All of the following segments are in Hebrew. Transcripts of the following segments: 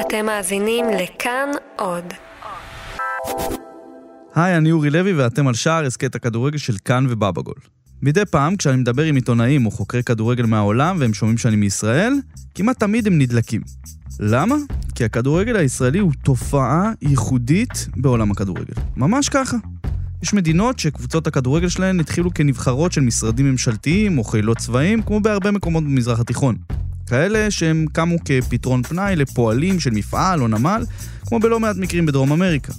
אתם מאזינים לכאן עוד. היי, אני אורי לוי ואתם על שער הסכת הכדורגל של כאן ובבגול. מדי פעם, כשאני מדבר עם עיתונאים או חוקרי כדורגל מהעולם והם שומעים שאני מישראל, כמעט תמיד הם נדלקים. למה? כי הכדורגל הישראלי הוא תופעה ייחודית בעולם הכדורגל. ממש ככה. יש מדינות שקבוצות הכדורגל שלהן התחילו כנבחרות של משרדים ממשלתיים או חילות צבאיים, כמו בהרבה מקומות במזרח התיכון. כאלה שהם קמו כפתרון פנאי לפועלים של מפעל או נמל, כמו בלא מעט מקרים בדרום אמריקה.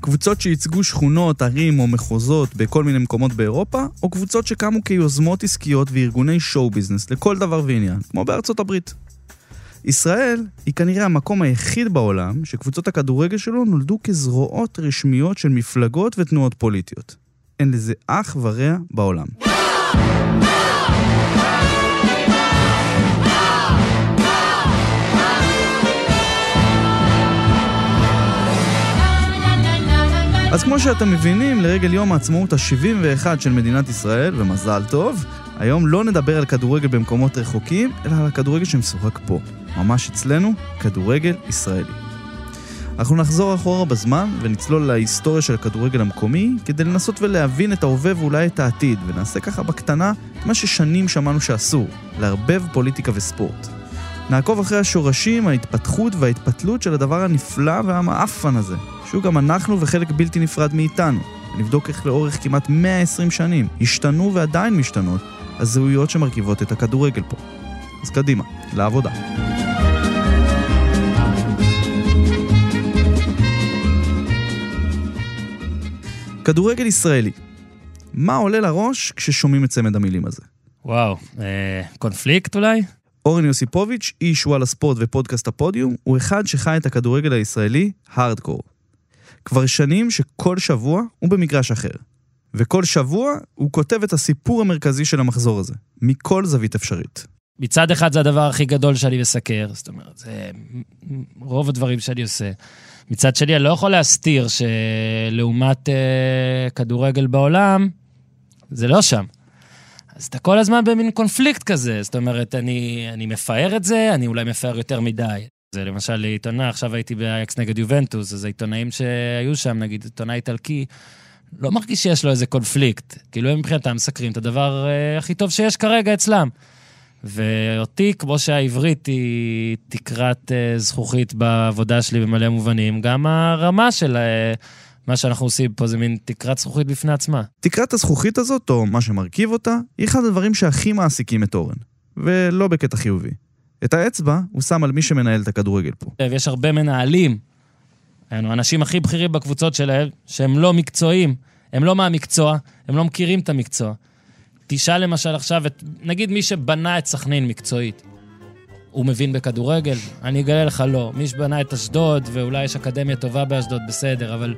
קבוצות שייצגו שכונות, ערים או מחוזות בכל מיני מקומות באירופה, או קבוצות שקמו כיוזמות עסקיות וארגוני שואו ביזנס לכל דבר ועניין, כמו בארצות הברית. ישראל היא כנראה המקום היחיד בעולם שקבוצות הכדורגל שלו נולדו כזרועות רשמיות של מפלגות ותנועות פוליטיות. אין לזה אח ורע בעולם. אז כמו שאתם מבינים, לרגל יום העצמאות ה-71 של מדינת ישראל, ומזל טוב, היום לא נדבר על כדורגל במקומות רחוקים, אלא על הכדורגל שמשוחק פה. ממש אצלנו, כדורגל ישראלי. אנחנו נחזור אחורה בזמן ונצלול להיסטוריה של הכדורגל המקומי כדי לנסות ולהבין את ההווה ואולי את העתיד, ונעשה ככה בקטנה את מה ששנים שמענו שאסור, לערבב פוליטיקה וספורט. נעקוב אחרי השורשים, ההתפתחות וההתפתלות של הדבר הנפלא והמאפן הזה, שהוא גם אנחנו וחלק בלתי נפרד מאיתנו. נבדוק איך לאורך כמעט 120 שנים השתנו ועדיין משתנות הזהויות שמרכיבות את הכדורגל פה. אז קדימה, לעבודה. כדורגל ישראלי. מה עולה לראש כששומעים את צמד המילים הזה? וואו, אה, קונפליקט אולי? אורן יוסיפוביץ', איש וואלה ספורט ופודקאסט הפודיום, הוא אחד שחי את הכדורגל הישראלי הארדקור. כבר שנים שכל שבוע הוא במגרש אחר. וכל שבוע הוא כותב את הסיפור המרכזי של המחזור הזה, מכל זווית אפשרית. מצד אחד זה הדבר הכי גדול שאני מסקר, זאת אומרת, זה רוב הדברים שאני עושה. מצד שני, אני לא יכול להסתיר שלעומת אה, כדורגל בעולם, זה לא שם. אז אתה כל הזמן במין קונפליקט כזה, זאת אומרת, אני, אני מפאר את זה, אני אולי מפאר יותר מדי. זה למשל עיתונאי, עכשיו הייתי באייקס נגד יובנטוס, אז העיתונאים שהיו שם, נגיד עיתונאי איטלקי, לא מרגיש שיש לו איזה קונפליקט. כאילו הם מבחינתם מסקרים את הדבר uh, הכי טוב שיש כרגע אצלם. ואותי, כמו שהעברית היא תקרת uh, זכוכית בעבודה שלי במלא מובנים, גם הרמה של uh, מה שאנחנו עושים פה זה מין תקרת זכוכית בפני עצמה. תקרת הזכוכית הזאת, או מה שמרכיב אותה, היא אחד הדברים שהכי מעסיקים את אורן. ולא בקטע חיובי. את האצבע הוא שם על מי שמנהל את הכדורגל פה. ויש הרבה מנהלים, האנשים הכי בכירים בקבוצות שלהם, שהם לא מקצועיים, הם לא מהמקצוע, הם לא מכירים את המקצוע. תשאל למשל עכשיו את, נגיד מי שבנה את סכנין מקצועית, הוא מבין בכדורגל? אני אגלה לך לא. מי שבנה את אשדוד, ואולי יש אקדמיה טובה באשדוד, בסדר, אבל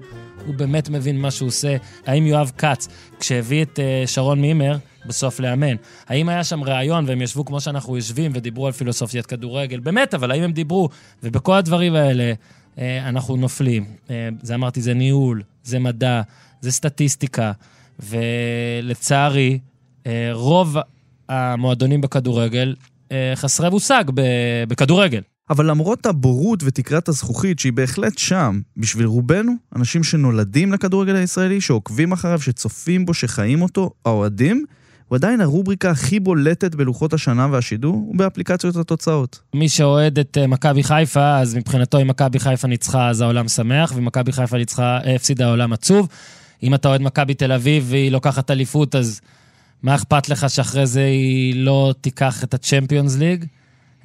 הוא באמת מבין מה שהוא עושה. האם יואב כץ, כשהביא את uh, שרון מימר, בסוף לאמן, האם היה שם ראיון והם ישבו כמו שאנחנו יושבים ודיברו על פילוסופיית כדורגל? באמת, אבל האם הם דיברו? ובכל הדברים האלה uh, אנחנו נופלים. Uh, זה אמרתי, זה ניהול, זה מדע, זה סטטיסטיקה, ולצערי, uh, רוב המועדונים בכדורגל אה, חסרי מושג בכדורגל. אבל למרות הבורות ותקרת הזכוכית שהיא בהחלט שם, בשביל רובנו, אנשים שנולדים לכדורגל הישראלי, שעוקבים אחריו, שצופים בו, שחיים אותו, האוהדים, הוא עדיין הרובריקה הכי בולטת בלוחות השנה והשידור, ובאפליקציות התוצאות. מי שאוהד את אה, מכבי חיפה, אז מבחינתו אם מכבי חיפה ניצחה, אז העולם שמח, ומכבי חיפה ניצחה, אה, הפסידה העולם עצוב. אם אתה אוהד מכבי תל אביב והיא לוקחת אליפות, אז מה אכפת לך שאחרי זה היא לא תיקח את הצ'מפיונס ליג?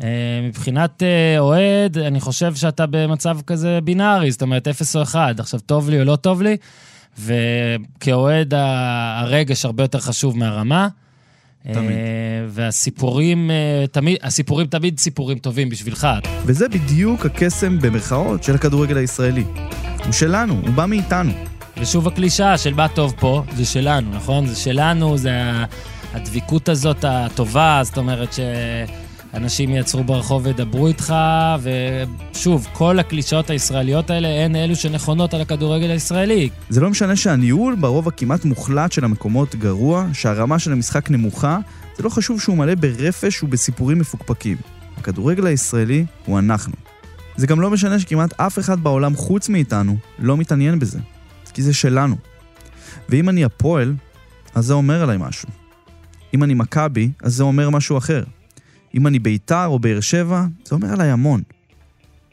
אה, מבחינת אוהד, אני חושב שאתה במצב כזה בינארי, זאת אומרת 0 או 1, עכשיו טוב לי או לא טוב לי, וכאוהד הרגש הרבה יותר חשוב מהרמה. תמיד. אה, והסיפורים תמיד, הסיפורים תמיד סיפורים טובים בשבילך. וזה בדיוק הקסם במרכאות של הכדורגל הישראלי. הוא שלנו, הוא בא מאיתנו. ושוב הקלישאה של מה טוב פה, זה שלנו, נכון? זה שלנו, זה הדביקות הזאת הטובה, זאת אומרת שאנשים יעצרו ברחוב וידברו איתך, ושוב, כל הקלישאות הישראליות האלה הן אלו שנכונות על הכדורגל הישראלי. זה לא משנה שהניהול ברוב הכמעט מוחלט של המקומות גרוע, שהרמה של המשחק נמוכה, זה לא חשוב שהוא מלא ברפש ובסיפורים מפוקפקים. הכדורגל הישראלי הוא אנחנו. זה גם לא משנה שכמעט אף אחד בעולם חוץ מאיתנו לא מתעניין בזה, כי זה שלנו. ואם אני הפועל, אז זה אומר עליי משהו. אם אני מכבי, אז זה אומר משהו אחר. אם אני ביתר או באר שבע, זה אומר עליי המון.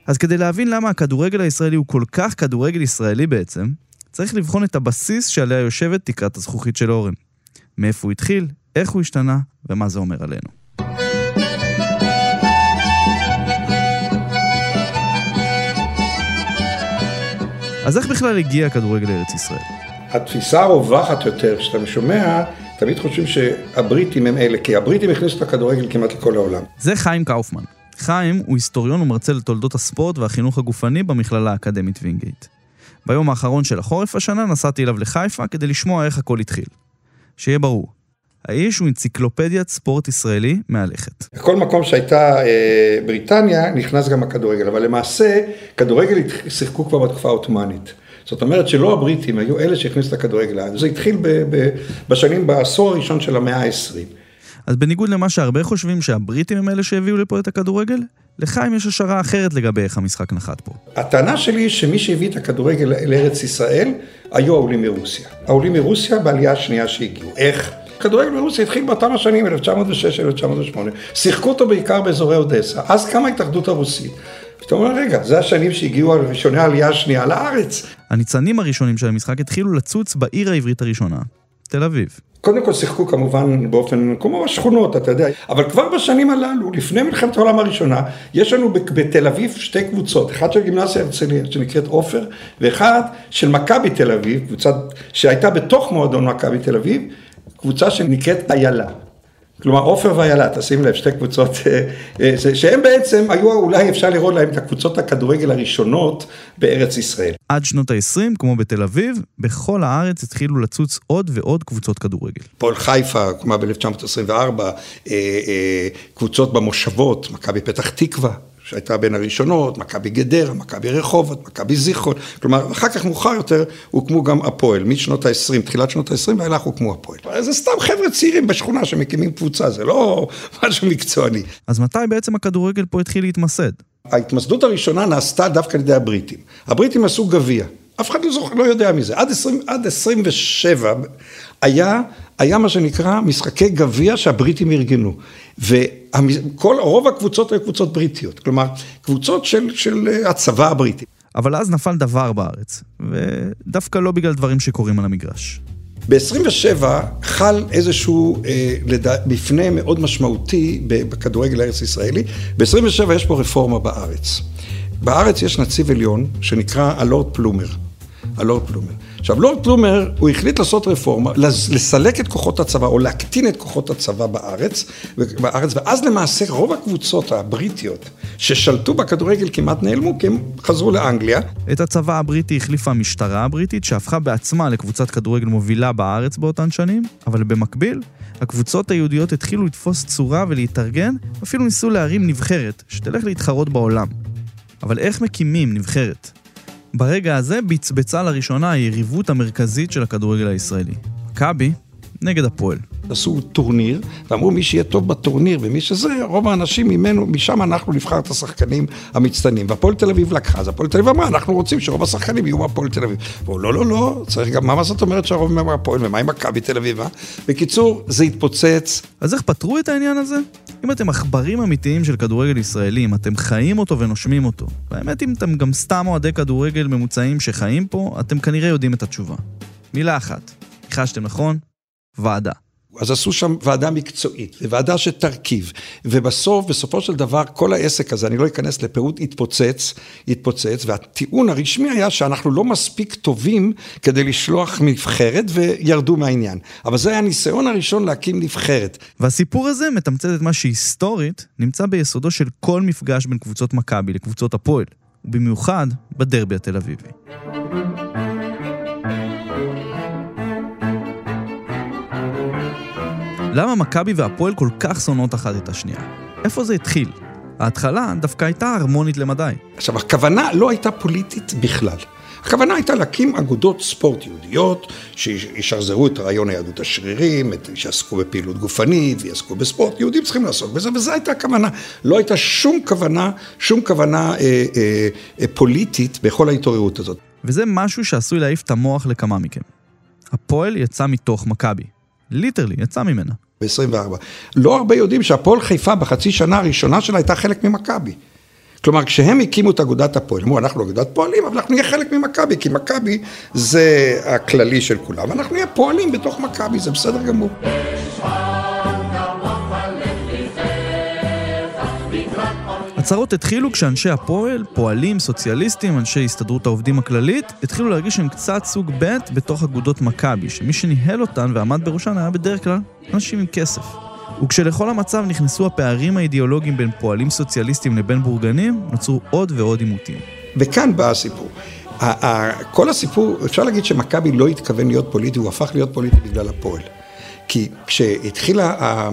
אז כדי להבין למה הכדורגל הישראלי הוא כל כך כדורגל ישראלי בעצם, צריך לבחון את הבסיס שעליה יושבת תקרת הזכוכית של אורן. מאיפה הוא התחיל, איך הוא השתנה ומה זה אומר עלינו. אז איך בכלל הגיע הכדורגל לארץ ישראל? התפיסה הרווחת יותר, כשאתה שומע, תמיד חושבים שהבריטים הם אלה, כי הבריטים הכניסו את הכדורגל כמעט לכל העולם. זה חיים קאופמן. חיים הוא היסטוריון ומרצה לתולדות הספורט והחינוך הגופני במכללה האקדמית וינגייט. ביום האחרון של החורף השנה נסעתי אליו לחיפה כדי לשמוע איך הכל התחיל. שיהיה ברור, האיש הוא אנציקלופדיית ספורט ישראלי מהלכת. בכל מקום שהייתה אה, בריטניה נכנס גם הכדורגל, אבל למעשה כדורגל שיחקו כבר בתקופה העות'מאנית. זאת אומרת שלא הבריטים היו אלה שהכניסו את הכדורגל, זה התחיל ב, ב, בשנים, בעשור הראשון של המאה ה-20. אז בניגוד למה שהרבה חושבים שהבריטים הם אלה שהביאו לפה את הכדורגל, לחיים יש השערה אחרת לגבי איך המשחק נחת פה. הטענה שלי היא שמי שהביא את הכדורגל לארץ ישראל היו העולים מרוסיה. העולים מרוסיה בעלייה השנייה שהגיעו. איך? כדורגל ברוסיה התחיל באותם השנים, 1906-1908, שיחקו אותו בעיקר באזורי אודסה, אז קמה ההתאחדות הרוסית. אתה אומר, רגע, זה השנים שהגיעו על ראשוני העלייה השנייה לארץ. הניצנים הראשונים של המשחק התחילו לצוץ בעיר העברית הראשונה, תל אביב. קודם כל שיחקו כמובן באופן, כמו בשכונות, אתה יודע, אבל כבר בשנים הללו, לפני מלחמת העולם הראשונה, יש לנו בתל אביב שתי קבוצות, אחת של גימנסיה הרצליה, שנקראת עופר, ואחת של מכבי תל אביב, קבוצה שהייתה בתוך מועדון מכבי תל אביב, קבוצה שנקראת איילה. כלומר, עופר ואיילה, תשים לב, שתי קבוצות, אה, אה, שהם בעצם היו, אולי אפשר לראות להם את הקבוצות הכדורגל הראשונות בארץ ישראל. עד שנות ה-20, כמו בתל אביב, בכל הארץ התחילו לצוץ עוד ועוד קבוצות כדורגל. פועל חיפה, הוקמה ב-1924, אה, קבוצות במושבות, מכבי פתח תקווה. שהייתה בין הראשונות, מכבי גדרה, מכבי רחובות, מכבי זיכרון, כלומר, אחר כך מאוחר יותר הוקמו גם הפועל, משנות ה-20, תחילת שנות ה-20 ואילך הוקמו הפועל. זה סתם חבר'ה צעירים בשכונה שמקימים קבוצה, זה לא משהו מקצועני. אז מתי בעצם הכדורגל פה התחיל להתמסד? ההתמסדות הראשונה נעשתה דווקא על ידי הבריטים. הבריטים עשו גביע. אף אחד לא, זוכר, לא יודע מזה. עד, 20, עד 27 היה, היה מה שנקרא משחקי גביע שהבריטים ארגנו. וכל, רוב הקבוצות היו קבוצות בריטיות. כלומר, קבוצות של, של הצבא הבריטי. אבל אז נפל דבר בארץ, ודווקא לא בגלל דברים שקורים על המגרש. ב-27 חל איזשהו אה, מפנה מאוד משמעותי בכדורגל הארץ ישראלי. ב-27 יש פה רפורמה בארץ. בארץ יש נציב עליון שנקרא הלורד פלומר. הלורד פלומר. עכשיו, לורד פלומר, הוא החליט לעשות רפורמה, לסלק את כוחות הצבא, או להקטין את כוחות הצבא בארץ, בארץ, ואז למעשה רוב הקבוצות הבריטיות ששלטו בכדורגל כמעט נעלמו, כי הם חזרו לאנגליה. את הצבא הבריטי החליפה המשטרה הבריטית, שהפכה בעצמה לקבוצת כדורגל מובילה בארץ באותן שנים, אבל במקביל, הקבוצות היהודיות התחילו לתפוס צורה ולהתארגן, אפילו ניסו להרים נבחרת, שתלך להתחרות בעולם. אבל איך מקימים נבחרת? ברגע הזה בצבצה לראשונה היריבות המרכזית של הכדורגל הישראלי. מכבי נגד הפועל. עשו טורניר, ואמרו מי שיהיה טוב בטורניר ומי שזה, רוב האנשים ממנו, משם אנחנו נבחר את השחקנים המצטיינים. והפועל תל אביב לקחה, אז הפועל תל אביב אמרה, אנחנו רוצים שרוב השחקנים יהיו מהפועל תל אביב. ואמרו, לא, לא, לא, צריך גם, מה זאת אומרת שהרוב מהפועל, ומה עם מכבי תל אביב, אה? בקיצור, זה התפוצץ. אז איך פתרו את העניין הזה? אם אתם עכברים אמיתיים של כדורגל ישראלי, אם אתם חיים אותו ונושמים אותו, והאמת אם אתם גם סתם אוהדי כדורגל ממוצעים שחיים פה, אתם כנראה יודעים את התשובה. מילה אחת, ניחשתם נכון? ועדה. אז עשו שם ועדה מקצועית, ועדה שתרכיב, ובסוף, בסופו של דבר, כל העסק הזה, אני לא אכנס לפירוט, התפוצץ, התפוצץ, והטיעון הרשמי היה שאנחנו לא מספיק טובים כדי לשלוח נבחרת, וירדו מהעניין. אבל זה היה הניסיון הראשון להקים נבחרת. והסיפור הזה מתמצת את מה שהיסטורית נמצא ביסודו של כל מפגש בין קבוצות מכבי לקבוצות הפועל, ובמיוחד בדרבי התל אביבי. למה מכבי והפועל כל כך שונאות אחת את השנייה? איפה זה התחיל? ההתחלה דווקא הייתה הרמונית למדי. עכשיו, הכוונה לא הייתה פוליטית בכלל. הכוונה הייתה להקים אגודות ספורט יהודיות, שישחזרו את רעיון היהדות השרירים, שיעסקו בפעילות גופנית ויעסקו בספורט, יהודים צריכים לעסוק בזה, וזו הייתה הכוונה. לא הייתה שום כוונה, שום כוונה אה, אה, אה, פוליטית בכל ההתעוררות הזאת. וזה משהו שעשוי להעיף את המוח לכמה מכם. הפועל יצא מתוך מכבי. ליטרלי, יצא ממנה. ב-24. לא הרבה יודעים שהפועל חיפה בחצי שנה הראשונה שלה הייתה חלק ממכבי. כלומר, כשהם הקימו את אגודת הפועל, אמרו, אנחנו אגודת פועלים, אבל אנחנו נהיה חלק ממכבי, כי מכבי זה הכללי של כולם, אנחנו נהיה פועלים בתוך מכבי, זה בסדר גמור. הצהרות התחילו כשאנשי הפועל, פועלים, סוציאליסטים, אנשי הסתדרות העובדים הכללית, התחילו להרגיש שהם קצת סוג ב' בתוך אגודות מכבי, שמי שניהל אותן ועמד בראשן היה בדרך כלל אנשים עם כסף. וכשלכל המצב נכנסו הפערים האידיאולוגיים בין פועלים סוציאליסטים לבין בורגנים, נוצרו עוד ועוד עימותים. וכאן בא הסיפור. כל הסיפור, אפשר להגיד שמכבי לא התכוון להיות פוליטי, הוא הפך להיות פוליטי בגלל הפועל. כי כשהתחילה אה,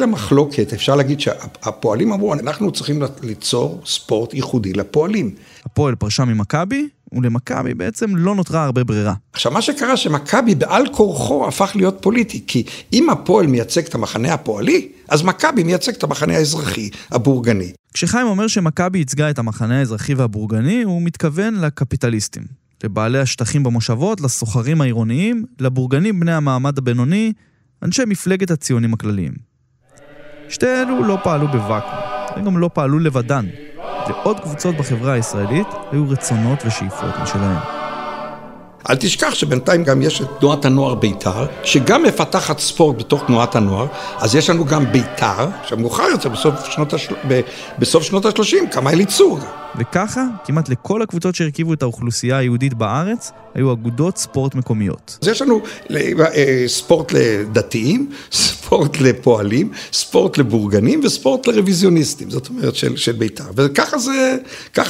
אה, מחלוקת, אפשר להגיד שהפועלים אמרו, אנחנו צריכים ליצור ספורט ייחודי לפועלים. הפועל פרשה ממכבי, ולמכבי בעצם לא נותרה הרבה ברירה. עכשיו, מה שקרה שמכבי בעל כורחו הפך להיות פוליטי, כי אם הפועל מייצג את המחנה הפועלי, אז מכבי מייצג את המחנה האזרחי, הבורגני. כשחיים אומר שמכבי ייצגה את המחנה האזרחי והבורגני, הוא מתכוון לקפיטליסטים. לבעלי השטחים במושבות, לסוחרים העירוניים, לבורגנים בני המעמד הבינוני, אנשי מפלגת הציונים הכלליים. שתי אלו לא פעלו בוואקום, הם גם לא פעלו לבדן. לעוד קבוצות בחברה הישראלית היו רצונות ושאיפות משלהם. אל תשכח שבינתיים גם יש את תנועת הנוער בית"ר, שגם מפתחת ספורט בתוך תנועת הנוער, אז יש לנו גם בית"ר, שמאוחר יותר, בסוף שנות, השל... בסוף שנות ה-30, קמה אליצור. וככה, כמעט לכל הקבוצות שהרכיבו את האוכלוסייה היהודית בארץ, היו אגודות ספורט מקומיות. אז יש לנו אה, ספורט לדתיים, ספורט לפועלים, ספורט לבורגנים וספורט לרוויזיוניסטים, זאת אומרת של, של בית"ר. וככה זה,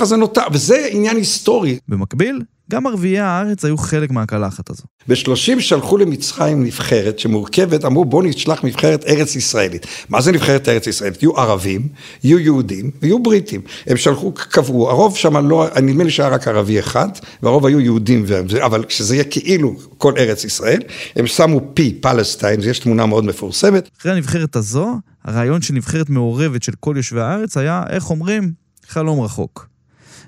זה נותר, וזה עניין היסטורי. במקביל, גם ערביי הארץ היו חלק מהקלחת הזו. ב-30 שלחו למצרים נבחרת שמורכבת, אמרו בואו נשלח נבחרת ארץ ישראלית. מה זה נבחרת ארץ ישראלית? יהיו ערבים, יהיו יהודים ויהיו בריטים. הם שלחו, קבעו, הרוב שם לא, נדמה לי שהיה רק ערבי אחד, והרוב היו יהודים, אבל כשזה יהיה כאילו כל ארץ ישראל, הם שמו פי, פלסטיין, יש תמונה מאוד מפורסמת. אחרי הנבחרת הזו, הרעיון של נבחרת מעורבת של כל יושבי הארץ היה, איך אומרים, חלום רחוק.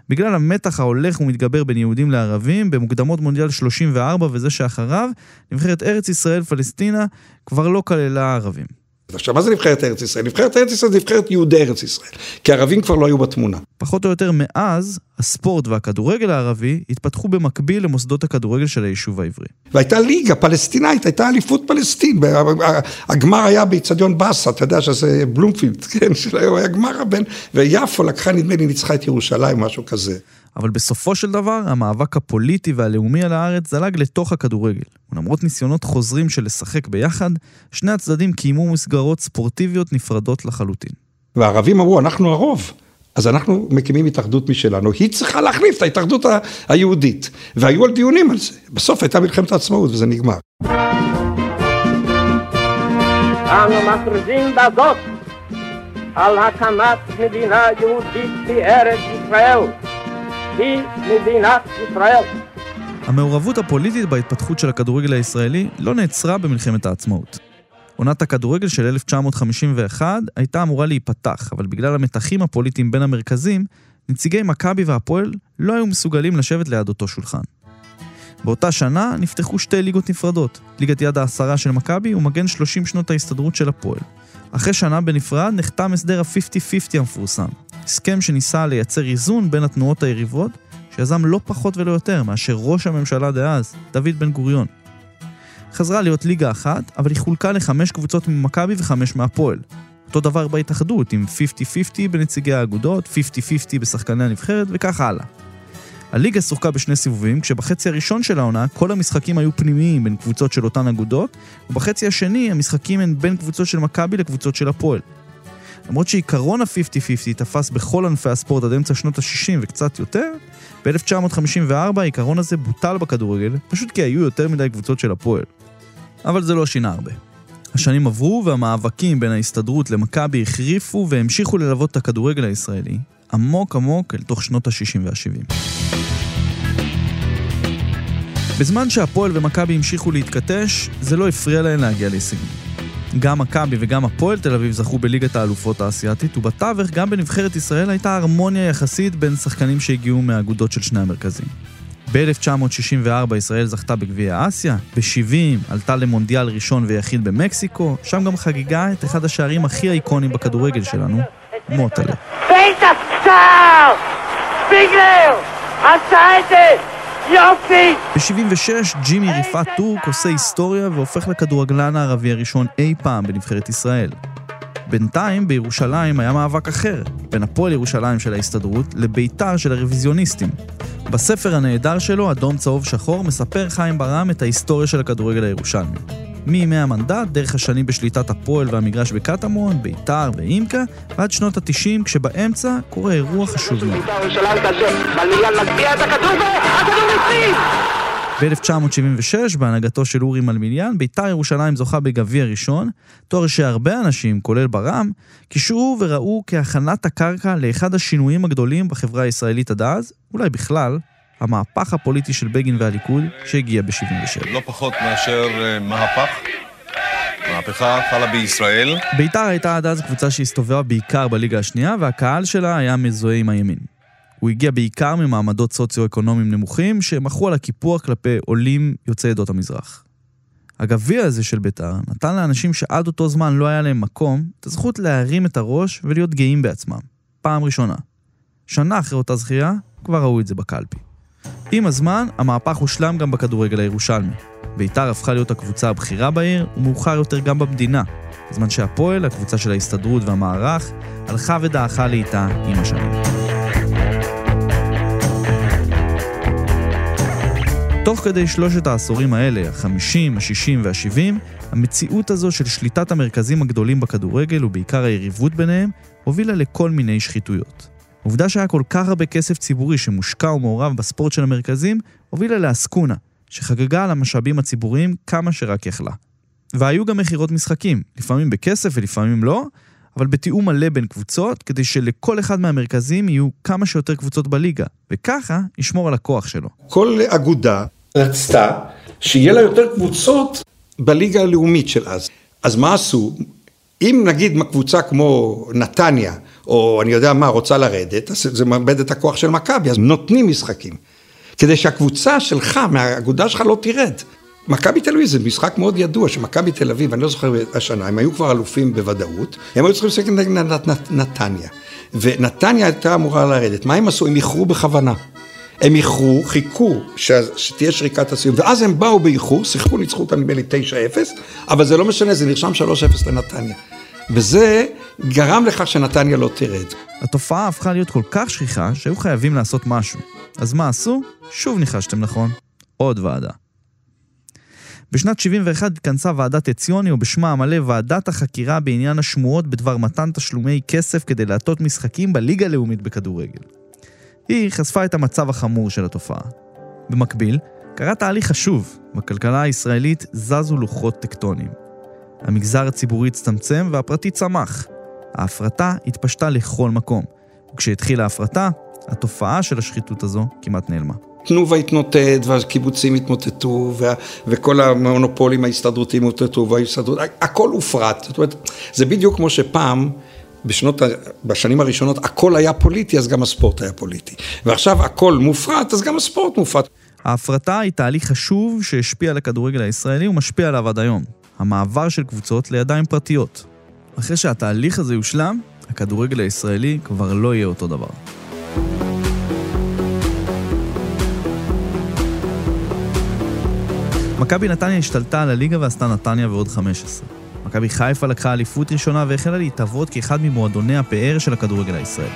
בגלל המתח ההולך ומתגבר בין יהודים לערבים, במוקדמות מונדיאל 34 וזה שאחריו, נבחרת ארץ ישראל פלסטינה כבר לא כללה ערבים. עכשיו, מה זה נבחרת ארץ ישראל? נבחרת ארץ ישראל זה נבחרת יהודי ארץ ישראל, כי ערבים כבר לא היו בתמונה. פחות או יותר מאז, הספורט והכדורגל הערבי התפתחו במקביל למוסדות הכדורגל של היישוב העברי. והייתה ליגה פלסטינאית, הייתה אליפות פלסטין, הגמר היה באיצטדיון באסה, אתה יודע שזה בלומפילד, כן, של היום היה גמר הבן, ויפו לקחה, נדמה לי, ניצחה את ירושלים, משהו כזה. אבל בסופו של דבר, המאבק הפוליטי והלאומי על הארץ זלג לתוך הכדורגל. ולמרות ניסיונות חוזרים של לשחק ביחד, שני הצדדים קיימו מסגרות ספורטיביות נפרדות לחלוטין. והערבים אמרו, אנחנו הרוב. אז אנחנו מקימים התאחדות משלנו, היא צריכה להחליף את ההתאחדות היהודית. והיו על דיונים על זה. בסוף הייתה מלחמת העצמאות וזה נגמר. אנו מכריזים בזאת על הקמת מדינה יהודית בארץ ישראל. היא מדינת ישראל. המעורבות הפוליטית בהתפתחות של הכדורגל הישראלי לא נעצרה במלחמת העצמאות. עונת הכדורגל של 1951 הייתה אמורה להיפתח, אבל בגלל המתחים הפוליטיים בין המרכזים, נציגי מכבי והפועל לא היו מסוגלים לשבת ליד אותו שולחן. באותה שנה נפתחו שתי ליגות נפרדות, ליגת יד העשרה של מכבי ומגן 30 שנות ההסתדרות של הפועל. אחרי שנה בנפרד נחתם הסדר ה-50-50 המפורסם, הסכם שניסה לייצר איזון בין התנועות היריבות, שיזם לא פחות ולא יותר מאשר ראש הממשלה דאז, דוד בן גוריון. חזרה להיות ליגה אחת, אבל היא חולקה לחמש קבוצות ממכבי וחמש מהפועל. אותו דבר בהתאחדות, עם 50-50 בנציגי האגודות, 50-50 בשחקני הנבחרת, וכך הלאה. הליגה שוחקה בשני סיבובים, כשבחצי הראשון של העונה כל המשחקים היו פנימיים בין קבוצות של אותן אגודות, ובחצי השני המשחקים הם בין קבוצות של מכבי לקבוצות של הפועל. למרות שעיקרון ה-50-50 תפס בכל ענפי הספורט עד אמצע שנות ה-60 וקצת יותר, ב-1954 העיקרון הזה בוטל בכדורגל, פשוט כי היו יותר מדי קבוצות של הפועל. אבל זה לא שינה הרבה. השנים עברו והמאבקים בין ההסתדרות למכבי החריפו והמשיכו ללוות את הכדורגל הישראלי, עמוק עמוק אל תוך שנות ה-60 וה-70. בזמן שהפועל ומכבי המשיכו להתכתש, זה לא הפריע להן להגיע להישגים. גם מכבי וגם הפועל תל אביב זכו בליגת האלופות האסייתית, ובתווך גם בנבחרת ישראל הייתה הרמוניה יחסית בין שחקנים שהגיעו מהאגודות של שני המרכזים. ב-1964 ישראל זכתה בגביע אסיה, ב-70 עלתה למונדיאל ראשון ויחיד במקסיקו, שם גם חגגה את אחד השערים הכי איקונים בכדורגל שלנו, מוטלה. ביגלר! עשה את זה! יופי! ב-76 ג'ימי ריפאת טורק עושה היסטוריה והופך לכדורגלן הערבי הראשון אי פעם בנבחרת ישראל. בינתיים בירושלים היה מאבק אחר, בין הפועל ירושלים של ההסתדרות לביתר של הרוויזיוניסטים. בספר הנהדר שלו, אדום צהוב שחור, מספר חיים ברם את ההיסטוריה של הכדורגל הירושלמי. מימי המנדט, דרך השנים בשליטת הפועל והמגרש בקטמון, ביתר ואימקה, ועד שנות התשעים, כשבאמצע קורה אירוע חשוב מאוד. ב-1976, בהנהגתו של אורי מלמיליאן, ביתר ירושלים זוכה בגביע ראשון, תואר שהרבה אנשים, כולל ברם, קישרו וראו כהכנת הקרקע לאחד השינויים הגדולים בחברה הישראלית עד אז, אולי בכלל, המהפך הפוליטי של בגין והליכוד שהגיע ב-77. לא פחות מאשר uh, מהפך. מהפכה חלה בישראל. ביתר הייתה עד אז קבוצה שהסתובבה בעיקר בליגה השנייה, והקהל שלה היה מזוהה עם הימין. הוא הגיע בעיקר ממעמדות סוציו-אקונומיים נמוכים, שמחו על הקיפוח כלפי עולים יוצאי עדות המזרח. הגביע הזה של ביתר נתן לאנשים שעד אותו זמן לא היה להם מקום, את הזכות להרים את הראש ולהיות גאים בעצמם. פעם ראשונה. שנה אחרי אותה זכייה, כבר ראו את זה בקלפי. עם הזמן, המהפך הושלם גם בכדורגל הירושלמי. ביתר הפכה להיות הקבוצה הבכירה בעיר, ומאוחר יותר גם במדינה, בזמן שהפועל, הקבוצה של ההסתדרות והמערך, הלכה ודעכה לאיתה עם השנים. תוך כדי שלושת העשורים האלה, ה-50, ה-60 וה-70, המציאות הזו של שליטת המרכזים הגדולים בכדורגל, ובעיקר היריבות ביניהם, הובילה לכל מיני שחיתויות. העובדה שהיה כל כך הרבה כסף ציבורי שמושקע ומעורב בספורט של המרכזים, הובילה לעסקונה, שחגגה על המשאבים הציבוריים כמה שרק יכלה. והיו גם מכירות משחקים, לפעמים בכסף ולפעמים לא, אבל בתיאום מלא בין קבוצות, כדי שלכל אחד מהמרכזים יהיו כמה שיותר קבוצות בליגה, וככה ישמור על הכוח שלו. כל אגודה רצתה שיהיה לה יותר קבוצות בליגה הלאומית של אז. אז מה עשו? אם נגיד קבוצה כמו נתניה, או אני יודע מה, רוצה לרדת, אז זה מאבד את הכוח של מכבי, אז נותנים משחקים. כדי שהקבוצה שלך, מהאגודה שלך לא תרד. מכבי תל אביב זה משחק מאוד ידוע, שמכבי תל אביב, אני לא זוכר השנה, הם היו כבר אלופים בוודאות, הם היו צריכים לשחק נגד נתניה. ונתניה הייתה אמורה לרדת, מה הם עשו? הם איחרו בכוונה. הם איחרו, חיכו שתהיה שריקת הסיום, ואז הם באו באיחור, שיחקו, ניצחו אותם נדמה לי 9-0, אבל זה לא משנה, זה נרשם 3-0 לנתניה. וזה גרם לכך שנתניה לא תרד. התופעה הפכה להיות כל כך שכיחה שהיו חייבים לעשות משהו. אז מה עשו? שוב ניחשתם נכון, עוד ועדה. בשנת 71 התכנסה ועדת עציוני, או בשמה המלא ועדת החקירה בעניין השמועות בדבר מתן תשלומי כסף כדי להטות משחקים בליגה הלאומית בכדורגל. היא חשפה את המצב החמור של התופעה. במקביל, קרה תהליך חשוב, בכלכלה הישראלית זזו לוחות טקטוניים. המגזר הציבורי הצטמצם והפרטי צמח. ההפרטה התפשטה לכל מקום, וכשהתחילה ההפרטה, התופעה של השחיתות הזו כמעט נעלמה. תנובה התמוטט, והקיבוצים התמוטטו, וה, וכל המונופולים ההסתדרותיים התמוטטו, וההסתדרות, הכל הופרט. זאת אומרת, זה בדיוק כמו שפעם, בשנות, בשנים הראשונות, הכל היה פוליטי, אז גם הספורט היה פוליטי. ועכשיו הכל מופרט, אז גם הספורט מופרט. ההפרטה היא תהליך חשוב שהשפיע על הכדורגל הישראלי ומשפיע עליו עד היום. המעבר של קבוצות לידיים פרטיות. אחרי שהתהליך הזה יושלם, הכדורגל הישראלי כבר לא יהיה אותו דבר. מכבי נתניה השתלטה על הליגה ועשתה נתניה ועוד 15. מכבי חיפה לקחה אליפות ראשונה והחלה להתהוות כאחד ממועדוני הפאר של הכדורגל הישראלי.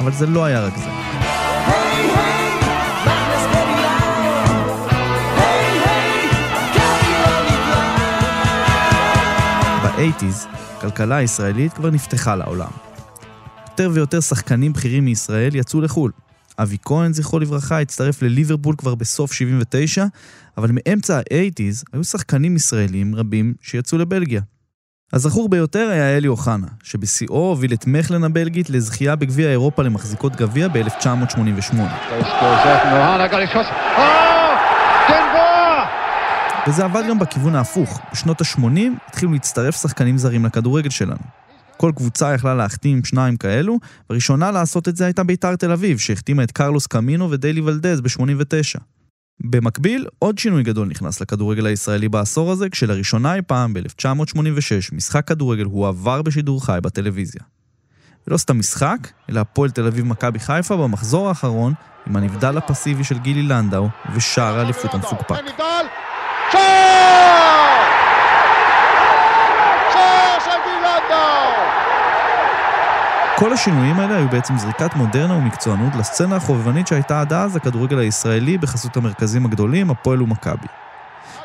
אבל זה לא היה רק זה. באייטיז, הכלכלה הישראלית כבר נפתחה לעולם. יותר ויותר שחקנים בכירים מישראל יצאו לחו"ל. אבי כהן, זכרו לברכה, הצטרף לליברפול כבר בסוף 79, אבל מאמצע האייטיז היו שחקנים ישראלים רבים שיצאו לבלגיה. הזכור ביותר היה אלי אוחנה, שבשיאו הוביל את מכלן הבלגית לזכייה בגביע אירופה למחזיקות גביע ב-1988. וזה עבד גם בכיוון ההפוך. בשנות ה-80 התחילו להצטרף שחקנים זרים לכדורגל שלנו. כל קבוצה יכלה להחתים שניים כאלו, והראשונה לעשות את זה הייתה בית"ר תל אביב, שהחתימה את קרלוס קמינו ודיילי ולדז ב-89. במקביל, עוד שינוי גדול נכנס לכדורגל הישראלי בעשור הזה, כשלראשונה אי פעם, ב-1986, משחק כדורגל הועבר בשידור חי בטלוויזיה. ולא סתם משחק, אלא הפועל תל אביב-מכבי חיפה במחזור האחרון, עם הנבדל הפסיבי של גילי לנדאו, ושער האליפות המפוקפק. כל השינויים האלה היו בעצם זריקת מודרנה ומקצוענות לסצנה החובבנית שהייתה עד אז הכדורגל הישראלי בחסות המרכזים הגדולים, הפועל ומכבי.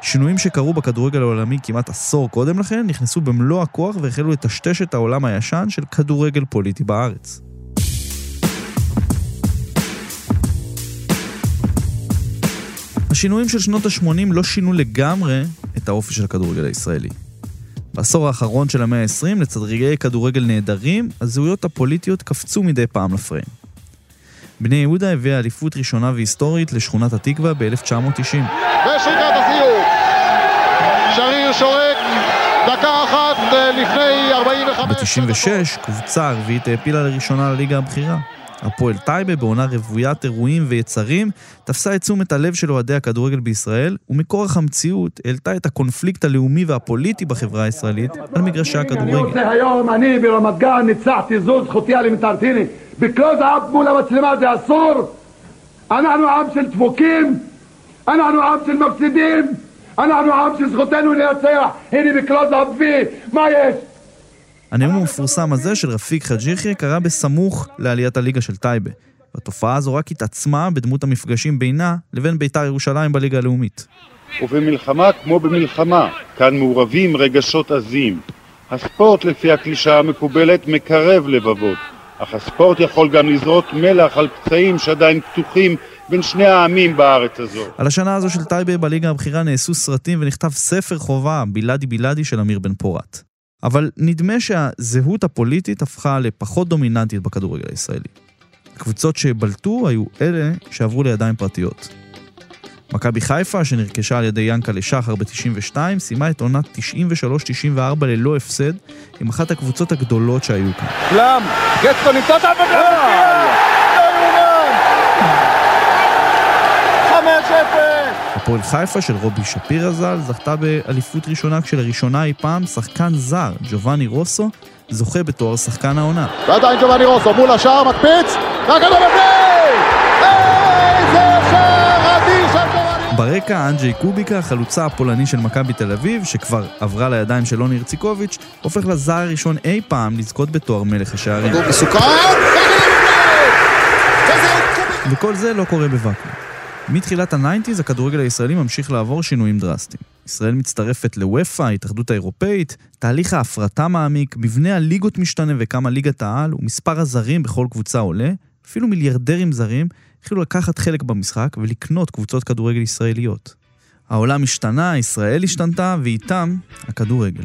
שינויים שקרו בכדורגל העולמי כמעט עשור קודם לכן, נכנסו במלוא הכוח והחלו לטשטש את העולם הישן של כדורגל פוליטי בארץ. השינויים של שנות ה-80 לא שינו לגמרי את האופי של הכדורגל הישראלי. בעשור האחרון של המאה ה-20, לצד רגעי כדורגל נהדרים, הזהויות הפוליטיות קפצו מדי פעם לפריים. בני יהודה הביאה אליפות ראשונה והיסטורית לשכונת התקווה ב-1990. ושריקת הסיום. שריר שורק, דקה אחת אה, לפני 45... ב-96, קבוצה ערבית העפילה לראשונה לליגה הבכירה. הפועל טייבה, בעונה רוויית אירועים ויצרים, תפסה את תשומת הלב של אוהדי הכדורגל בישראל, ומכורח המציאות העלתה את הקונפליקט הלאומי והפוליטי בחברה הישראלית על מגרשי אני הכדורגל. רוצה היום, אני ברמת גן ניצחתי זו זכותי אלימנטרטיני. בקלוז-אפ מול המצלמה זה אסור. אנחנו עם של דפוקים, אנחנו עם של מפסידים, אנחנו עם שזכותנו לנצח. הנה בקלוז-אפ וי, מה יש? הנאום המפורסם הזה של רפיק חאג' יחיא קרה בסמוך לעליית הליגה של טייבה. והתופעה הזו רק התעצמה בדמות המפגשים בינה לבין בית"ר ירושלים בליגה הלאומית. ובמלחמה כמו במלחמה, כאן מעורבים רגשות עזים. הספורט, לפי הקלישאה המקובלת, מקרב לבבות, אך הספורט יכול גם לזרות מלח על פצעים שעדיין פתוחים בין שני העמים בארץ הזו. על השנה הזו של טייבה בליגה הבכירה נעשו סרטים ונכתב ספר חובה, בלאדי בלאדי של אמיר בן פורת. אבל נדמה שהזהות הפוליטית הפכה לפחות דומיננטית בכדורגל הישראלי. הקבוצות שבלטו היו אלה שעברו לידיים פרטיות. מכבי חיפה, שנרכשה על ידי ינקלה שחר ב-92, סיימה את עונת 93-94 ללא הפסד, עם אחת הקבוצות הגדולות שהיו כאן. פלאם, גטקו נמצא את חמש הפועל חיפה של רובי שפירא ז"ל זכתה באליפות ראשונה כשלראשונה אי פעם שחקן זר, ג'ובאני רוסו, זוכה בתואר שחקן העונה. ועדיין ג'ובאני רוסו מול השער מקפיץ, והכדור בפנים! איזה שער אדיר של ג'ובאני ברקע אנדז'יי קוביצה, החלוץ הפולני של מכבי תל אביב, שכבר עברה לידיים של לוני הרציקוביץ', הופך לזר הראשון אי פעם לזכות בתואר מלך השערים. מסוכן, וכל זה לא קורה בוואקום. מתחילת ה nineties הכדורגל הישראלי ממשיך לעבור שינויים דרסטיים. ישראל מצטרפת לאופ"א, ההתאחדות האירופאית, תהליך ההפרטה מעמיק, מבנה הליגות משתנה וקמה ליגת העל, ומספר הזרים בכל קבוצה עולה, אפילו מיליארדרים זרים התחילו לקחת חלק במשחק ולקנות קבוצות כדורגל ישראליות. העולם השתנה, ישראל השתנתה, ואיתם הכדורגל.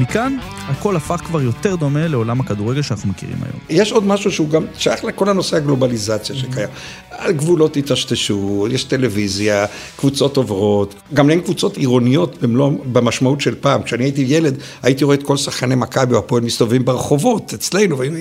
מכאן, הכל הפך כבר יותר דומה לעולם הכדורגל שאנחנו מכירים היום. יש עוד משהו שהוא גם שייך לכל הנושא הגלובליזציה שקיים. הגבולות התשתשו, יש טלוויזיה, קבוצות עוברות, גם אין קבוצות עירוניות במלוא, במשמעות של פעם. כשאני הייתי ילד, הייתי רואה את כל שחקני מכבי או הפועל מסתובבים ברחובות אצלנו, והנה,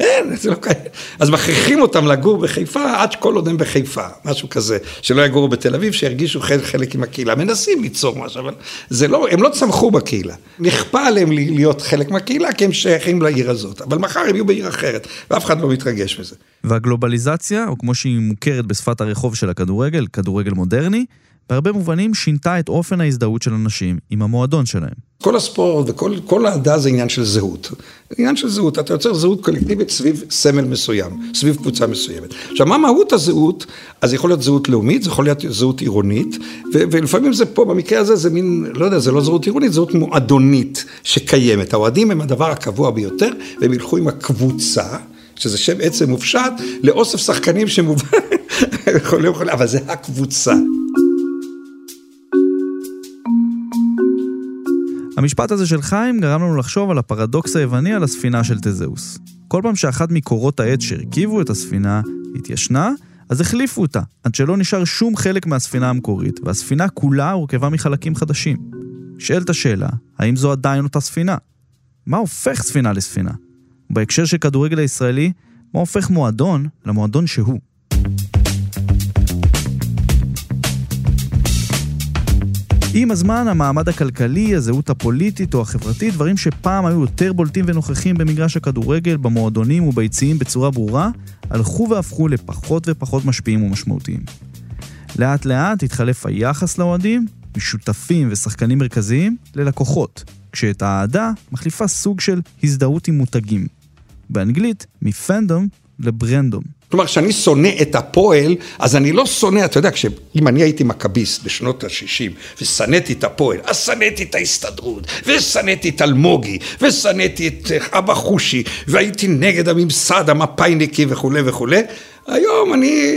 אין, זה לא קיים. אז מכריחים אותם לגור בחיפה עד שכל עוד הם בחיפה, משהו כזה. שלא יגורו בתל אביב, שירגישו חלק, עם הקהילה. מנסים ליצור משהו, אבל זה לא, הם לא צמחו בקהילה. נכפה עליהם להיות חלק מהקהילה, כי הם שייכים לעיר הזאת. אבל מחר הם יהיו בעיר אחרת, ואף אחד לא מתרגש מזה. והגלובליזציה, או כמו שהיא מוכרת בשפת הרחוב של הכדורגל, כדורגל מודרני, בהרבה מובנים שינתה את אופן ההזדהות של אנשים עם המועדון שלהם. כל הספורט וכל כל האהדה זה עניין של זהות. עניין של זהות, אתה יוצר זהות קולקטיבית סביב סמל מסוים, סביב קבוצה מסוימת. עכשיו, מה מהות הזהות? אז יכול להיות זהות לאומית, זה יכול להיות זהות עירונית, ו- ולפעמים זה פה, במקרה הזה זה מין, לא יודע, זה לא זהות עירונית, זהות מועדונית שקיימת. האוהדים הם הדבר הקבוע ביותר, והם ילכו עם הקבוצה. שזה שם עצם מופשט, לאוסף שחקנים שמובן, יכולים, יכולים, אבל זה הקבוצה. המשפט הזה של חיים גרם לנו לחשוב על הפרדוקס היווני על הספינה של תזהוס. כל פעם שאחת מקורות העץ שהרכיבו את הספינה התיישנה, אז החליפו אותה, עד שלא נשאר שום חלק מהספינה המקורית, והספינה כולה הורכבה מחלקים חדשים. נשאלת השאלה, האם זו עדיין אותה ספינה? מה הופך ספינה לספינה? בהקשר של כדורגל הישראלי, מה הופך מועדון למועדון שהוא? עם הזמן, המעמד הכלכלי, הזהות הפוליטית או החברתית, דברים שפעם היו יותר בולטים ונוכחים במגרש הכדורגל, במועדונים וביציעים בצורה ברורה, הלכו והפכו לפחות ופחות משפיעים ומשמעותיים. לאט לאט התחלף היחס לאוהדים, משותפים ושחקנים מרכזיים, ללקוחות, כשאת האהדה מחליפה סוג של הזדהות עם מותגים. באנגלית, מפנדום לברנדום. כלומר, כשאני שונא את הפועל, אז אני לא שונא, אתה יודע, אם אני הייתי מכביסט בשנות ה-60 ושנאתי את הפועל, אז שנאתי את ההסתדרות, ושנאתי את אלמוגי, ושנאתי את אה, אבא חושי, והייתי נגד הממסד המפאיניקי וכולי וכולי. היום אני...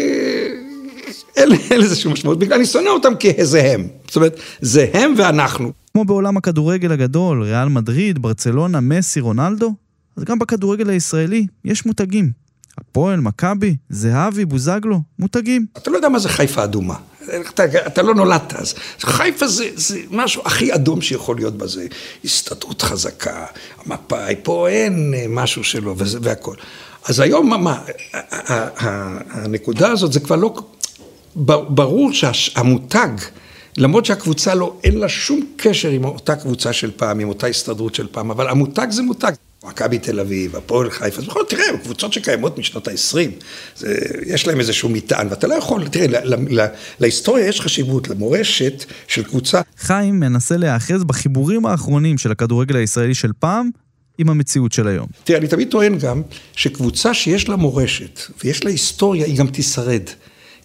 אין לזה שום משמעות, בגלל אני שונא אותם כי זה הם. זאת אומרת, זה הם ואנחנו. כמו בעולם הכדורגל הגדול, ריאל מדריד, ברצלונה, מסי, רונלדו, אז גם בכדורגל הישראלי יש מותגים. הפועל, מכבי, זהבי, בוזגלו, מותגים. אתה לא יודע מה זה חיפה אדומה. אתה, אתה לא נולדת אז. חיפה זה, זה משהו הכי אדום שיכול להיות בזה. הסתדרות חזקה, המפאי, פה אין משהו שלו וזה, והכל. אז היום, מה, מה, הנקודה הזאת זה כבר לא... ברור שהמותג, למרות שהקבוצה לא, אין לה שום קשר עם אותה קבוצה של פעם, עם אותה הסתדרות של פעם, אבל המותג זה מותג. מכבי תל אביב, הפועל חיפה, אז בכל זאת, תראה, קבוצות שקיימות משנות ה-20, יש להם איזשהו מטען, ואתה לא יכול, תראה, לה, לה, להיסטוריה יש חשיבות, למורשת של קבוצה. חיים מנסה להיאחז בחיבורים האחרונים של הכדורגל הישראלי של פעם, עם המציאות של היום. תראה, אני תמיד טוען גם, שקבוצה שיש לה מורשת, ויש לה היסטוריה, היא גם תשרד.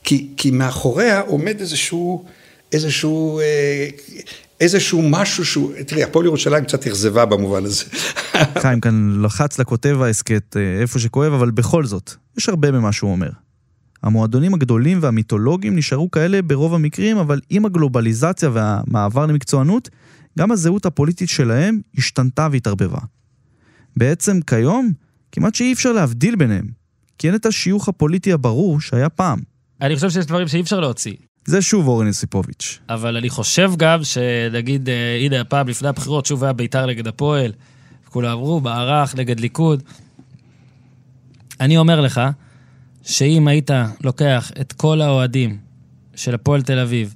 כי, כי מאחוריה עומד איזשהו, איזשהו, אה, איזשהו משהו שהוא, תראי, הפועל ירושלים קצת אכזבה במובן הזה. חיים כאן לחץ לכותב ההסכת אה, איפה שכואב, אבל בכל זאת, יש הרבה ממה שהוא אומר. המועדונים הגדולים והמיתולוגיים נשארו כאלה ברוב המקרים, אבל עם הגלובליזציה והמעבר למקצוענות, גם הזהות הפוליטית שלהם השתנתה והתערבבה. בעצם כיום, כמעט שאי אפשר להבדיל ביניהם, כי אין את השיוך הפוליטי הברור שהיה פעם. אני חושב שיש דברים שאי אפשר להוציא. זה שוב אורן יוסיפוביץ'. אבל אני חושב גם שנגיד, אה, הנה הפעם לפני הבחירות שוב היה בית"ר נגד הפועל, כולם אמרו, מערך נגד ליכוד. אני אומר לך, שאם היית לוקח את כל האוהדים של הפועל תל אביב,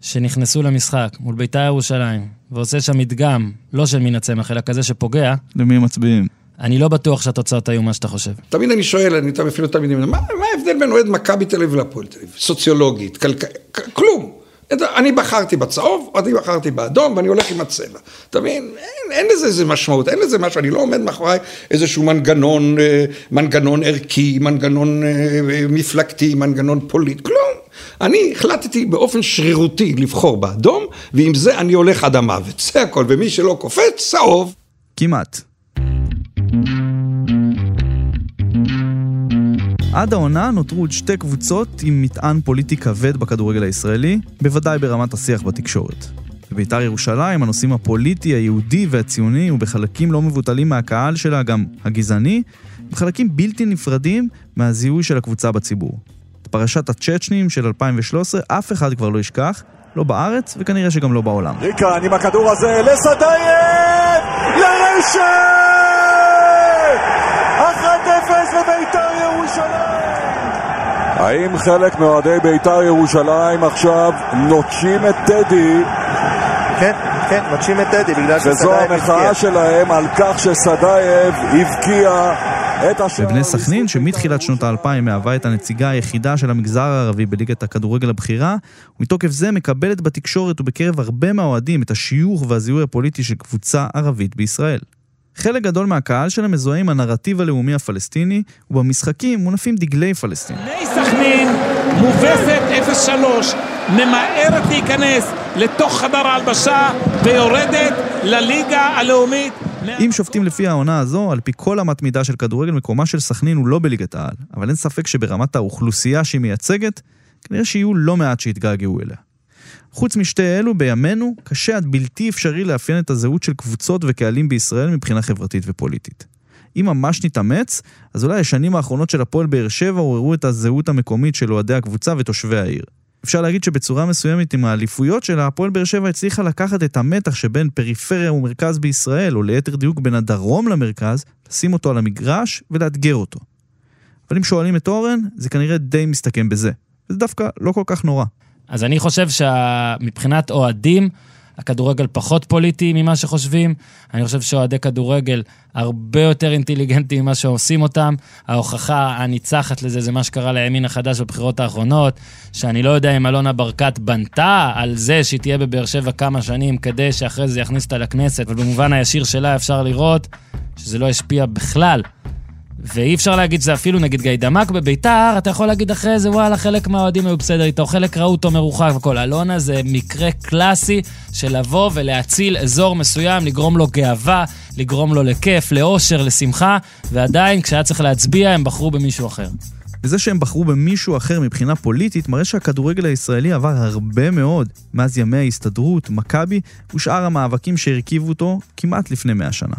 שנכנסו למשחק מול בית"ר ירושלים, ועושה שם מדגם, לא של מין הצמח, אלא כזה שפוגע... למי מצביעים? אני לא בטוח שהתוצאות היו מה שאתה חושב. תמיד אני שואל, אני אפילו תמיד אומר, מה, מה ההבדל בין אוהד מכבי תל אביב להפועל תל אביב? סוציולוגית, כלכלית, כלום. אני בחרתי בצהוב, אני בחרתי באדום, ואני הולך עם הצבע. אתה מבין? אין, אין לזה איזה משמעות, אין לזה משהו, אני לא עומד מאחורי איזשהו מנגנון, אה, מנגנון ערכי, מנגנון אה, מפלגתי, מנגנון פוליט, כלום. אני החלטתי באופן שרירותי לבחור באדום, ועם זה אני הולך עד המוות. זה הכל, ומי שלא קופץ, צהוב. כמעט. עד העונה נותרו עוד שתי קבוצות עם מטען פוליטי כבד בכדורגל הישראלי, בוודאי ברמת השיח בתקשורת. בבית"ר ירושלים הנושאים הפוליטי, היהודי והציוני, ובחלקים לא מבוטלים מהקהל שלה, גם הגזעני, הם חלקים בלתי נפרדים מהזיהוי של הקבוצה בציבור. את פרשת הצ'צ'נים של 2013 אף אחד כבר לא ישכח, לא בארץ וכנראה שגם לא בעולם. ריקן עם הכדור הזה לסדייב! לרשת! 1-0 לבית"ר ירושלים! האם חלק מאוהדי בית"ר ירושלים עכשיו נוטשים את טדי? כן, כן, נוטשים את טדי בגלל שסדאייב הבקיע. וזו המחאה שלהם על כך שסדאייב הבקיע את השער... בבני סכנין, שמתחילת שנות האלפיים מהווה את הנציגה היחידה של המגזר הערבי בליגת הכדורגל הבכירה, ומתוקף זה מקבלת בתקשורת ובקרב הרבה מהאוהדים את השיוך והזיהוי הפוליטי של קבוצה ערבית בישראל. חלק גדול מהקהל שלה מזוהה עם הנרטיב הלאומי הפלסטיני, ובמשחקים מונפים דגלי פלסטין. בני סכנין מובסת 0-3, ממהרת להיכנס לתוך חדר ההלבשה ויורדת לליגה הלאומית. אם שופטים לפי העונה הזו, על פי כל אמת מידה של כדורגל, מקומה של סכנין הוא לא בליגת העל, אבל אין ספק שברמת האוכלוסייה שהיא מייצגת, כנראה שיהיו לא מעט שיתגעגעו אליה. חוץ משתי אלו, בימינו, קשה עד בלתי אפשרי לאפיין את הזהות של קבוצות וקהלים בישראל מבחינה חברתית ופוליטית. אם ממש נתאמץ, אז אולי השנים האחרונות של הפועל באר שבע עוררו את הזהות המקומית של אוהדי הקבוצה ותושבי העיר. אפשר להגיד שבצורה מסוימת עם האליפויות שלה, הפועל באר שבע הצליחה לקחת את המתח שבין פריפריה ומרכז בישראל, או ליתר דיוק בין הדרום למרכז, לשים אותו על המגרש ולאתגר אותו. אבל אם שואלים את אורן, זה כנראה די מסתכם בזה. וזה דווקא לא כל כך נורא. אז אני חושב שמבחינת אוהדים, הכדורגל פחות פוליטי ממה שחושבים. אני חושב שאוהדי כדורגל הרבה יותר אינטליגנטים ממה שעושים אותם. ההוכחה הניצחת לזה זה מה שקרה לימין החדש בבחירות האחרונות, שאני לא יודע אם אלונה ברקת בנתה על זה שהיא תהיה בבאר שבע כמה שנים כדי שאחרי זה יכניס אותה לכנסת, אבל במובן הישיר שלה אפשר לראות שזה לא השפיע בכלל. ואי אפשר להגיד שזה אפילו נגיד גיידמק בביתר, אתה יכול להגיד אחרי זה, וואלה, חלק מהאוהדים היו בסדר איתו, חלק ראו אותו מרוחק וכל. אלונה זה מקרה קלאסי של לבוא ולהציל אזור מסוים, לגרום לו גאווה, לגרום לו לכיף, לאושר, לשמחה, ועדיין, כשהיה צריך להצביע, הם בחרו במישהו אחר. וזה שהם בחרו במישהו אחר מבחינה פוליטית, מראה שהכדורגל הישראלי עבר הרבה מאוד מאז ימי ההסתדרות, מכבי ושאר המאבקים שהרכיבו אותו כמעט לפני מאה שנה.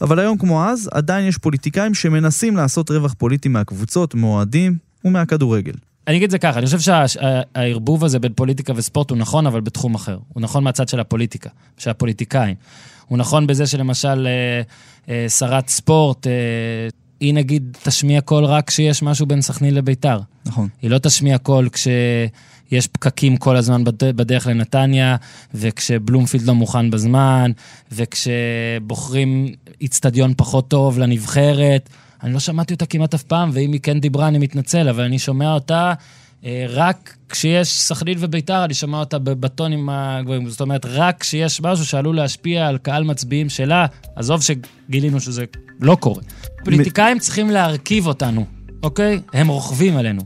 אבל היום כמו אז, עדיין יש פוליטיקאים שמנסים לעשות רווח פוליטי מהקבוצות, מאוהדים ומהכדורגל. אני אגיד את זה ככה, אני חושב שהערבוב הזה בין פוליטיקה וספורט הוא נכון, אבל בתחום אחר. הוא נכון מהצד של הפוליטיקה, של הפוליטיקאים. הוא נכון בזה שלמשל אה, אה, שרת ספורט, אה, היא נגיד תשמיע קול רק כשיש משהו בין סכנין לביתר. נכון. היא לא תשמיע קול כשיש פקקים כל הזמן בדרך לנתניה, וכשבלומפילד לא מוכן בזמן, וכשבוחרים איצטדיון פחות טוב לנבחרת. אני לא שמעתי אותה כמעט אף פעם, ואם היא כן דיברה, אני מתנצל, אבל אני שומע אותה רק כשיש סכנין וביתר, אני שומע אותה בטונים הגבוהים. זאת אומרת, רק כשיש משהו שעלול להשפיע על קהל מצביעים שלה, עזוב שגילינו שזה לא קורה. פוליטיקאים צריכים להרכיב אותנו, אוקיי? הם רוכבים עלינו.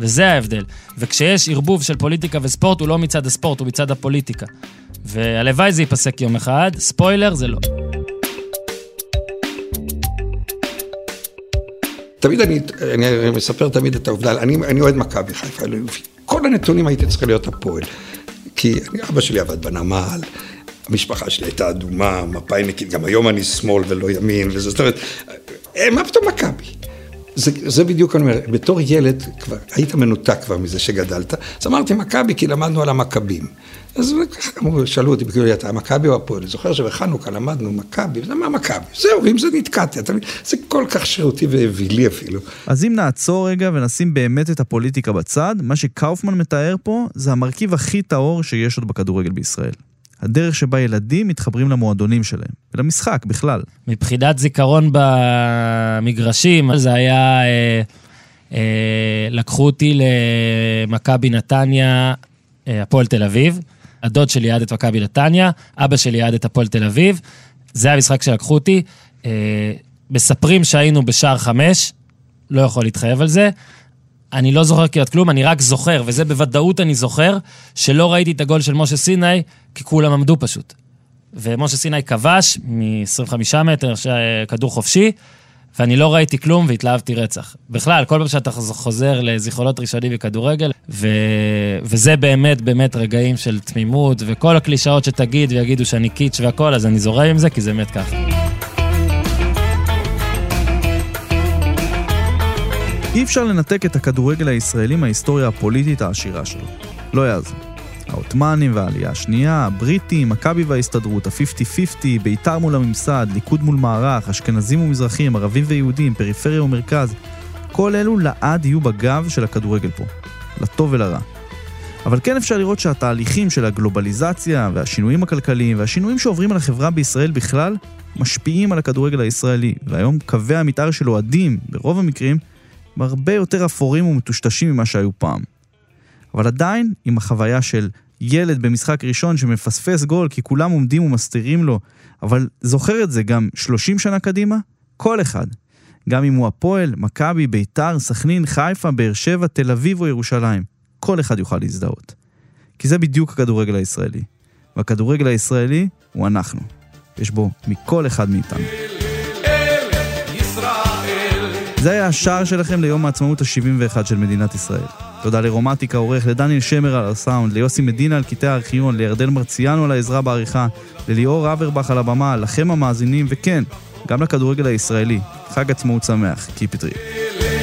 וזה ההבדל. וכשיש ערבוב של פוליטיקה וספורט, הוא לא מצד הספורט, הוא מצד הפוליטיקה. והלוואי זה ייפסק יום אחד, ספוילר, זה לא. תמיד אני, אני מספר תמיד את העובדה, אני, אני אוהד מכבי חיפה, כל הנתונים הייתי צריך להיות הפועל. כי אני, אבא שלי עבד בנמל, המשפחה שלי הייתה אדומה, מפאיניקית, גם היום אני שמאל ולא ימין, וזה, זאת אומרת, אה, מה פתאום מכבי? זה, זה בדיוק אני אומר, בתור ילד כבר, היית מנותק כבר מזה שגדלת, אז אמרתי מכבי כי למדנו על המכבים. אז אמרו, שאלו אותי, כאילו, אתה מכבי או הפועל? אני זוכר שבחנוכה למדנו מכבי, וזה מה מכבי? זהו, ואם זה נתקעתי, אתה מבין? זה כל כך שירותי ואווילי אפילו. אז אם נעצור רגע ונשים באמת את הפוליטיקה בצד, מה שקאופמן מתאר פה זה המרכיב הכי טהור שיש עוד בכדורגל בישראל. הדרך שבה ילדים מתחברים למועדונים שלהם, ולמשחק בכלל. מבחינת זיכרון במגרשים, זה היה... אה, אה, לקחו אותי למכבי נתניה, אה, הפועל תל אביב. הדוד שלי יעד את מכבי נתניה, אבא שלי יעד את הפועל תל אביב. זה המשחק שלקחו אותי. אה, מספרים שהיינו בשער חמש, לא יכול להתחייב על זה. אני לא זוכר כמעט כלום, אני רק זוכר, וזה בוודאות אני זוכר, שלא ראיתי את הגול של משה סיני, כי כולם עמדו פשוט. ומשה סיני כבש מ-25 מטר, כדור חופשי, ואני לא ראיתי כלום והתלהבתי רצח. בכלל, כל פעם שאתה חוזר לזיכרונות ראשונים בכדורגל, ו... וזה באמת באמת רגעים של תמימות, וכל הקלישאות שתגיד ויגידו שאני קיץ' והכל, אז אני זורם עם זה, כי זה באמת ככה. אי אפשר לנתק את הכדורגל הישראלי מההיסטוריה הפוליטית העשירה שלו. לא יעזור. העות'מאנים והעלייה השנייה, הבריטים, מכבי וההסתדרות, ה-50-50, בית"ר מול הממסד, ליכוד מול מערך, אשכנזים ומזרחים, ערבים ויהודים, פריפריה ומרכז, כל אלו לעד יהיו בגב של הכדורגל פה, לטוב ולרע. אבל כן אפשר לראות שהתהליכים של הגלובליזציה והשינויים הכלכליים והשינויים שעוברים על החברה בישראל בכלל משפיעים על הכדורגל הישראלי, והיום קווי המתאר של אוהדים, ברוב המקרים, הם הרבה יותר אפורים ומטושטשים ממה שהיו פעם. אבל עדיין עם החוויה של ילד במשחק ראשון שמפספס גול כי כולם עומדים ומסתירים לו, אבל זוכר את זה גם 30 שנה קדימה? כל אחד. גם אם הוא הפועל, מכבי, ביתר, סכנין, חיפה, באר שבע, תל אביב או ירושלים. כל אחד יוכל להזדהות. כי זה בדיוק הכדורגל הישראלי. והכדורגל הישראלי הוא אנחנו. יש בו מכל אחד מאיתנו. זה היה השער שלכם ליום העצמאות ה-71 של מדינת ישראל. תודה לרומטיק העורך, לדניאל שמר על הסאונד, ליוסי מדינה על קטעי הארכיון, לירדן מרציאנו על העזרה בעריכה, לליאור אברבך על הבמה, לכם המאזינים, וכן, גם לכדורגל הישראלי. חג עצמאות שמח, Keep it real.